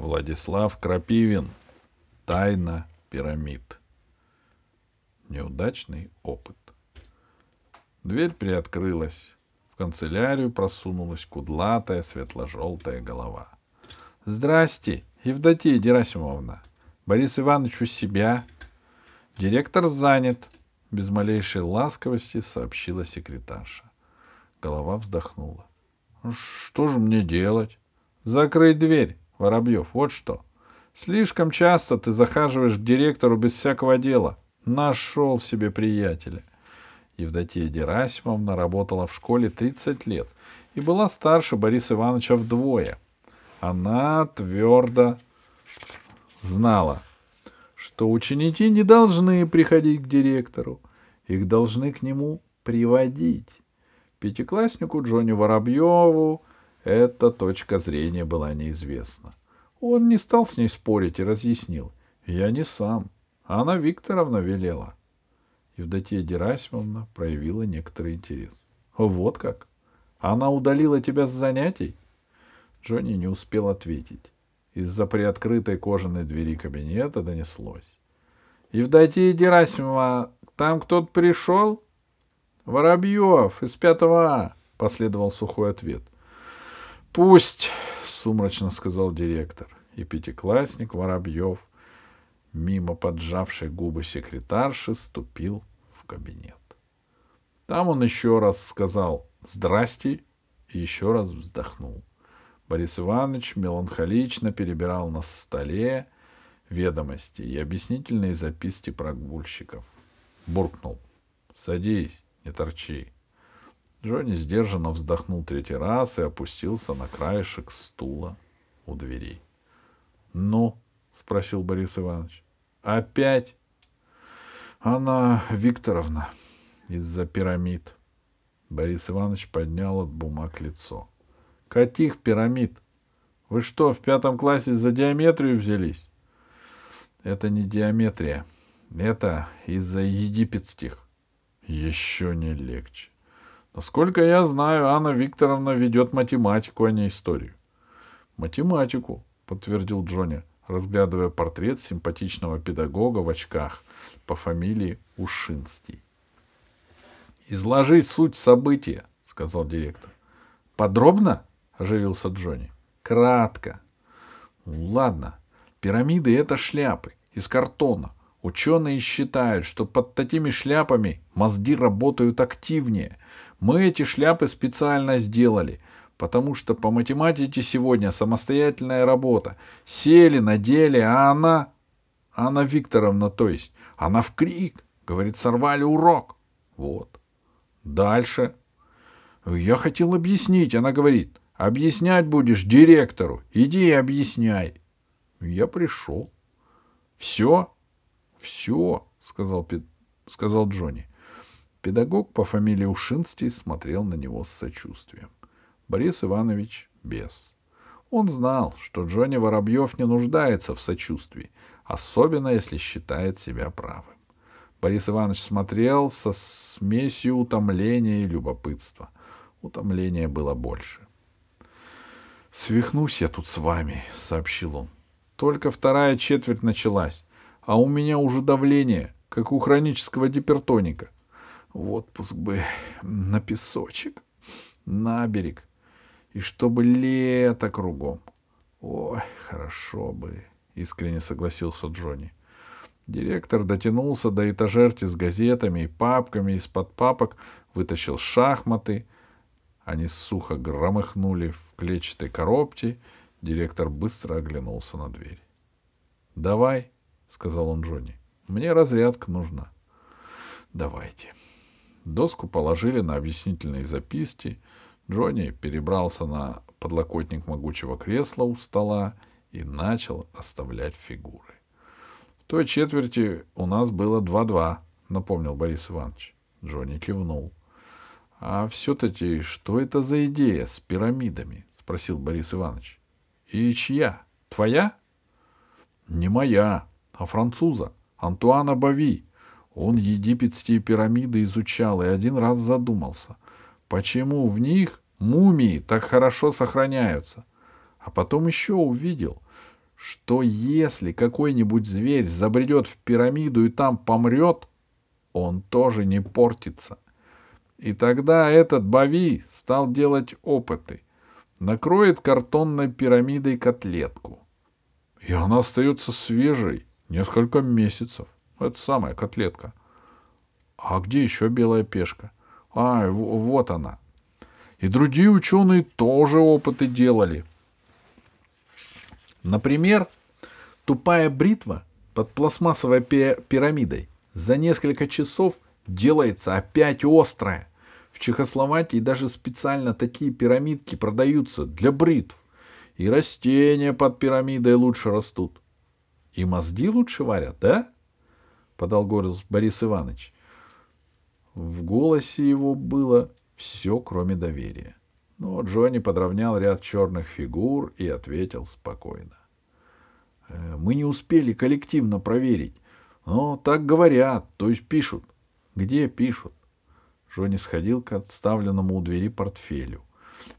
Владислав Крапивин. Тайна пирамид. Неудачный опыт. Дверь приоткрылась. В канцелярию просунулась кудлатая светло-желтая голова. — Здрасте, Евдокия Герасимовна. Борис Иванович у себя. Директор занят. Без малейшей ласковости сообщила секретарша. Голова вздохнула. «Ну, что же мне делать? Закрыть дверь, Воробьев, вот что. Слишком часто ты захаживаешь к директору без всякого дела. Нашел себе приятеля. Евдокия Герасимовна работала в школе 30 лет и была старше Бориса Ивановича вдвое. Она твердо знала, что ученики не должны приходить к директору, их должны к нему приводить. Пятикласснику Джонни Воробьеву эта точка зрения была неизвестна. Он не стал с ней спорить и разъяснил. Я не сам. Анна Викторовна велела. Евдокия Герасимовна проявила некоторый интерес. Вот как? Она удалила тебя с занятий? Джонни не успел ответить. Из-за приоткрытой кожаной двери кабинета донеслось. Евдокия Герасимова, там кто-то пришел? Воробьев из пятого А, последовал сухой ответ. Пусть, сумрачно сказал директор, и пятиклассник Воробьев, мимо поджавшей губы секретарши, ступил в кабинет. Там он еще раз сказал «Здрасте» и еще раз вздохнул. Борис Иванович меланхолично перебирал на столе ведомости и объяснительные записки прогульщиков. Буркнул. «Садись, не торчи». Джонни сдержанно вздохнул третий раз и опустился на краешек стула у дверей. — Ну? — спросил Борис Иванович. — Опять? — Анна Викторовна из-за пирамид. Борис Иванович поднял от бумаг лицо. — Каких пирамид? Вы что, в пятом классе за диаметрию взялись? — Это не диаметрия. Это из-за египетских. Еще не легче. Насколько я знаю, Анна Викторовна ведет математику, а не историю. Математику, подтвердил Джонни, разглядывая портрет симпатичного педагога в очках по фамилии Ушинский. Изложить суть события, сказал директор. Подробно? оживился Джонни. Кратко. ладно. Пирамиды — это шляпы из картона. Ученые считают, что под такими шляпами мозги работают активнее. Мы эти шляпы специально сделали, потому что по математике сегодня самостоятельная работа. Сели, надели, а она... Анна Викторовна, то есть, она в крик, говорит, сорвали урок. Вот. Дальше. Я хотел объяснить, она говорит, объяснять будешь директору, иди и объясняй. Я пришел. Все? Все, сказал, сказал Джонни. Педагог по фамилии Ушинский смотрел на него с сочувствием. Борис Иванович без. Он знал, что Джонни Воробьев не нуждается в сочувствии, особенно если считает себя правым. Борис Иванович смотрел со смесью утомления и любопытства. Утомления было больше. «Свихнусь я тут с вами», — сообщил он. «Только вторая четверть началась, а у меня уже давление, как у хронического гипертоника. В отпуск бы на песочек, на берег, и чтобы лето кругом. Ой, хорошо бы, искренне согласился Джонни. Директор дотянулся до этажерки с газетами и папками, из-под папок вытащил шахматы. Они сухо громыхнули в клетчатой коробке. Директор быстро оглянулся на дверь. — Давай, — сказал он Джонни, — мне разрядка нужна. — Давайте. — Доску положили на объяснительные записки. Джонни перебрался на подлокотник могучего кресла у стола и начал оставлять фигуры. В той четверти у нас было два-два, напомнил Борис Иванович. Джонни кивнул. — А все-таки что это за идея с пирамидами? — спросил Борис Иванович. — И чья? Твоя? — Не моя, а француза, Антуана Бави. Он египетские пирамиды изучал и один раз задумался, почему в них мумии так хорошо сохраняются. А потом еще увидел, что если какой-нибудь зверь забредет в пирамиду и там помрет, он тоже не портится. И тогда этот Бави стал делать опыты. Накроет картонной пирамидой котлетку. И она остается свежей несколько месяцев. Это самая котлетка. А где еще белая пешка? А, вот она. И другие ученые тоже опыты делали. Например, тупая бритва под пластмассовой пирамидой за несколько часов делается опять острая. В Чехословакии даже специально такие пирамидки продаются для бритв. И растения под пирамидой лучше растут. И мозги лучше варят, да? Подал голос Борис Иванович. В голосе его было все, кроме доверия. Но Джонни подровнял ряд черных фигур и ответил спокойно. «Э, мы не успели коллективно проверить. Но так говорят, то есть пишут. Где пишут? Джонни сходил к отставленному у двери портфелю.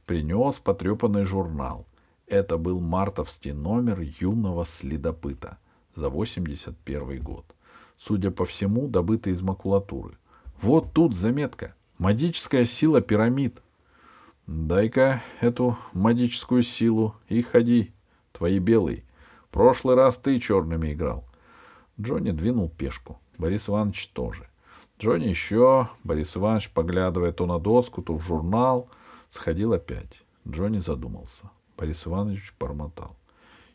Принес потрепанный журнал. Это был мартовский номер юного следопыта за 81 год. Судя по всему, добытый из макулатуры. Вот тут заметка. Магическая сила пирамид. Дай-ка эту магическую силу и ходи, твои белые. Прошлый раз ты черными играл. Джонни двинул пешку. Борис Иванович тоже. Джонни еще. Борис Иванович, поглядывая то на доску, то в журнал, сходил опять. Джонни задумался. Борис Иванович бормотал.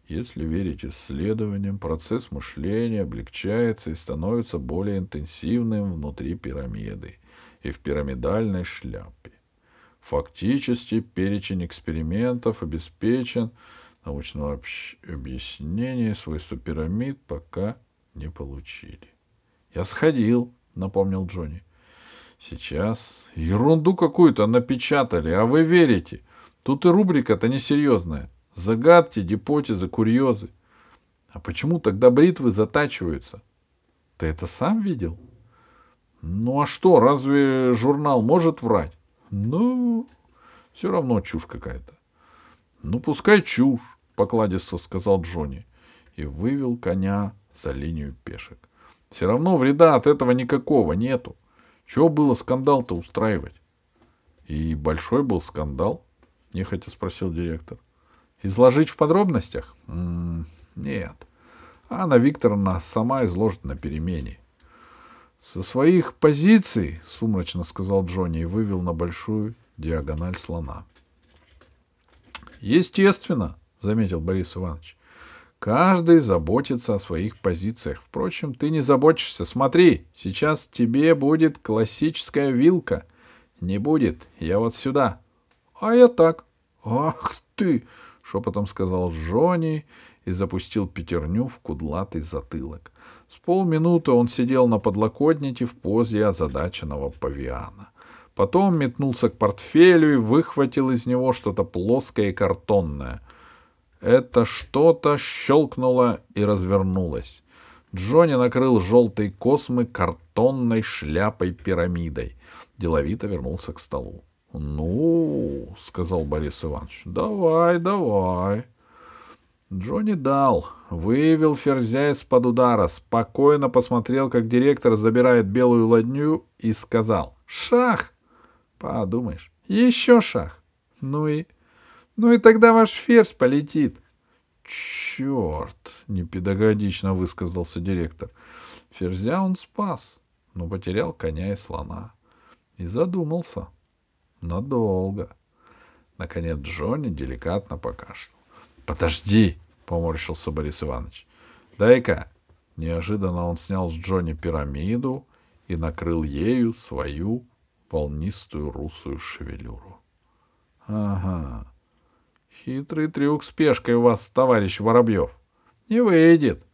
Если верить исследованиям, процесс мышления облегчается и становится более интенсивным внутри пирамиды и в пирамидальной шляпе. Фактически перечень экспериментов обеспечен, научного объяснения свойства пирамид пока не получили. Я сходил, напомнил Джонни. Сейчас ерунду какую-то напечатали, а вы верите. Тут и рубрика-то несерьезная. Загадки, гипотезы, курьезы. А почему тогда бритвы затачиваются? Ты это сам видел? Ну а что, разве журнал может врать? Ну, все равно чушь какая-то. Ну, пускай чушь, покладисто сказал Джонни и вывел коня за линию пешек. Все равно вреда от этого никакого нету. Чего было скандал-то устраивать? И большой был скандал? Нехотя спросил директор. Изложить в подробностях? М-м, нет. Анна Викторовна сама изложит на перемене. Со своих позиций, сумрачно сказал Джонни и вывел на большую диагональ слона. Естественно, заметил Борис Иванович. Каждый заботится о своих позициях. Впрочем, ты не заботишься. Смотри, сейчас тебе будет классическая вилка. Не будет. Я вот сюда. А я так. Ах ты! Шепотом сказал Джонни и запустил пятерню в кудлатый затылок. С полминуты он сидел на подлокотнике в позе озадаченного павиана. Потом метнулся к портфелю и выхватил из него что-то плоское и картонное. Это что-то щелкнуло и развернулось. Джонни накрыл желтой космы картонной шляпой-пирамидой. Деловито вернулся к столу. — Ну, — сказал Борис Иванович, — давай, давай. Джонни дал, вывел ферзя из-под удара, спокойно посмотрел, как директор забирает белую ладню и сказал «Шах!» Подумаешь, еще шах. Ну и ну и тогда ваш ферзь полетит. Черт, непедагогично высказался директор. Ферзя он спас, но потерял коня и слона. И задумался. Надолго. Наконец Джонни деликатно покашлял. «Подожди!» — поморщился Борис Иванович. «Дай-ка!» Неожиданно он снял с Джонни пирамиду и накрыл ею свою волнистую русую шевелюру. «Ага, Хитрый трюк с пешкой у вас, товарищ Воробьев. Не выйдет.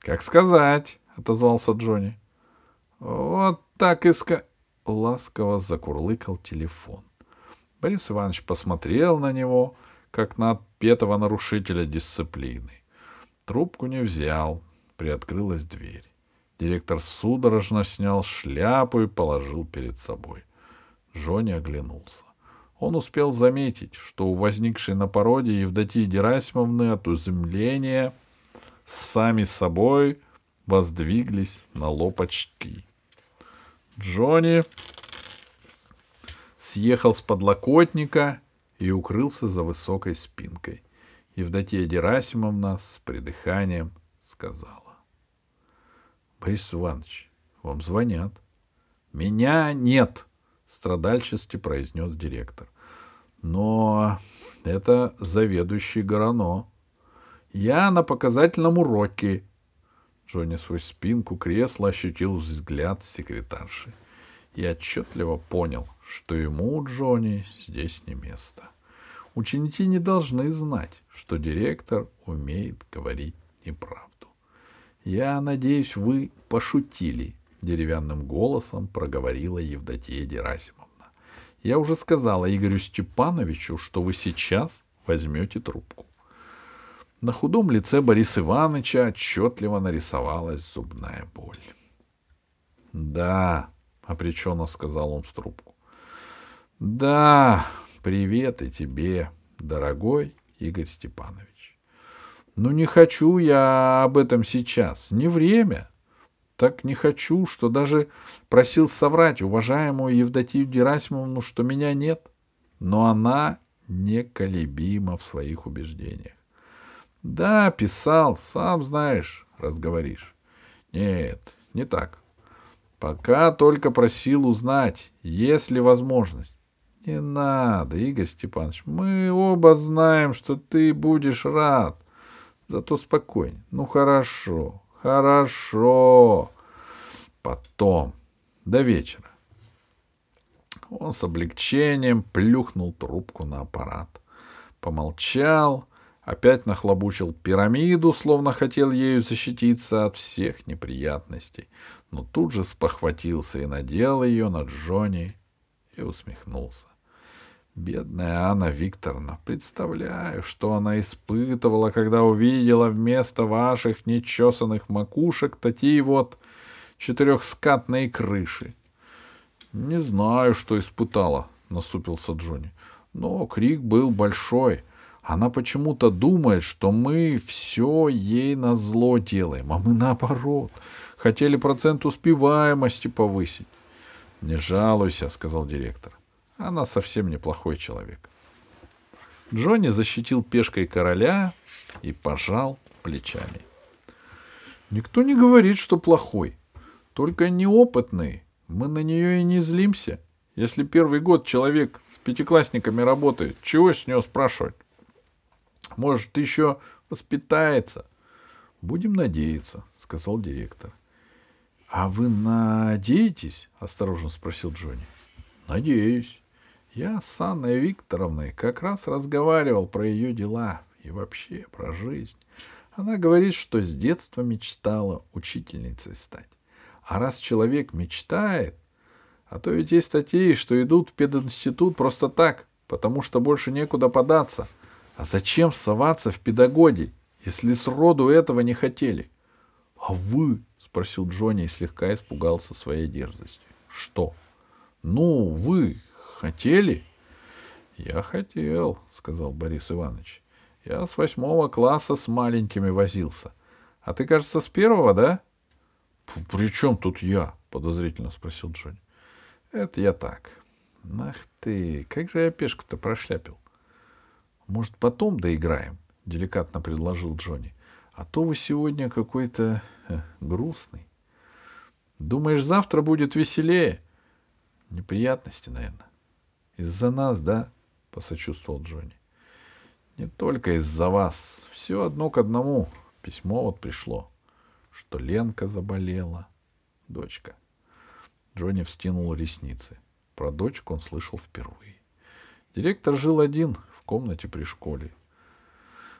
Как сказать, отозвался Джонни. Вот так и ска... Ласково закурлыкал телефон. Борис Иванович посмотрел на него, как на отпетого нарушителя дисциплины. Трубку не взял. Приоткрылась дверь. Директор судорожно снял шляпу и положил перед собой. Джонни оглянулся. он успел заметить, что у возникшей на породе Евдокии Герасимовны от изумления сами собой воздвиглись на лоб очки. Джонни съехал с подлокотника и укрылся за высокой спинкой. Евдокия Герасимовна с придыханием сказала. — Борис Иванович, вам звонят. — Меня нет, — страдальчески произнес директор. — Но это заведующий Горано. Я на показательном уроке. Джонни сквозь спинку кресла ощутил взгляд секретарши и отчетливо понял, что ему, Джонни, здесь не место. Ученики не должны знать, что директор умеет говорить неправду. Я надеюсь, вы пошутили, деревянным голосом проговорила Евдокия Герасимовна. Я уже сказала Игорю Степановичу, что вы сейчас возьмете трубку. На худом лице Бориса Ивановича отчетливо нарисовалась зубная боль. — Да, — обреченно сказал он в трубку. — Да, привет и тебе, дорогой Игорь Степанович. Ну, не хочу я об этом сейчас, не время. Так не хочу, что даже просил соврать уважаемую Евдокию Герасимовну, что меня нет. Но она неколебима в своих убеждениях. Да, писал, сам знаешь, разговоришь. Нет, не так. Пока только просил узнать, есть ли возможность. Не надо, Игорь Степанович, мы оба знаем, что ты будешь рад. Зато спокойно. Ну, хорошо, хорошо. Потом, до вечера. Он с облегчением плюхнул трубку на аппарат. Помолчал, опять нахлобучил пирамиду, словно хотел ею защититься от всех неприятностей, но тут же спохватился и надел ее на Джонни и усмехнулся. Бедная Анна Викторовна, представляю, что она испытывала, когда увидела вместо ваших нечесанных макушек такие вот четырехскатные крыши. — Не знаю, что испытала, — насупился Джонни. — Но крик был большой. Она почему-то думает, что мы все ей на зло делаем, а мы наоборот — Хотели процент успеваемости повысить. — Не жалуйся, — сказал директор. Она совсем неплохой человек. Джонни защитил пешкой короля и пожал плечами. Никто не говорит, что плохой. Только неопытный. Мы на нее и не злимся. Если первый год человек с пятиклассниками работает, чего с него спрашивать? Может, еще воспитается. Будем надеяться, сказал директор. А вы надеетесь? осторожно спросил Джонни. Надеюсь. Я с Анной Викторовной как раз разговаривал про ее дела и вообще про жизнь. Она говорит, что с детства мечтала учительницей стать. А раз человек мечтает, а то ведь есть статьи, что идут в пединститут просто так, потому что больше некуда податься. А зачем соваться в педагоги, если сроду этого не хотели? А вы спросил Джонни и слегка испугался своей дерзости. Что? Ну, вы хотели? Я хотел, сказал Борис Иванович. Я с восьмого класса с маленькими возился. А ты, кажется, с первого, да? При чем тут я? подозрительно спросил Джонни. Это я так. Ах ты, как же я пешку-то прошляпил. Может, потом доиграем? Деликатно предложил Джонни. А то вы сегодня какой-то грустный. Думаешь, завтра будет веселее? Неприятности, наверное. Из-за нас, да? Посочувствовал Джонни. Не только из-за вас. Все одно к одному. Письмо вот пришло, что Ленка заболела. Дочка. Джонни встинул ресницы. Про дочку он слышал впервые. Директор жил один в комнате при школе.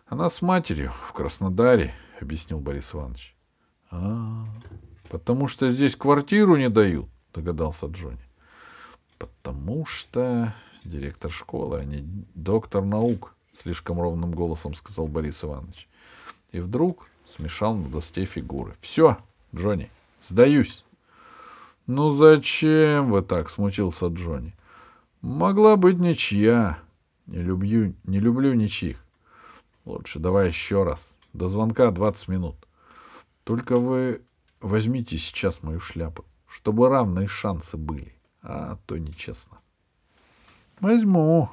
Она с матерью в Краснодаре, объяснил Борис Иванович. А, потому что здесь квартиру не дают, догадался Джонни. Потому что директор школы, а не доктор наук, слишком ровным голосом сказал Борис Иванович. И вдруг смешал на доске фигуры. Все, Джонни, сдаюсь. Ну зачем вы так? смутился Джонни. Могла быть ничья. Не люблю, не люблю ничьих. Лучше давай еще раз. До звонка 20 минут. Только вы возьмите сейчас мою шляпу, чтобы равные шансы были. А то нечестно. Возьму,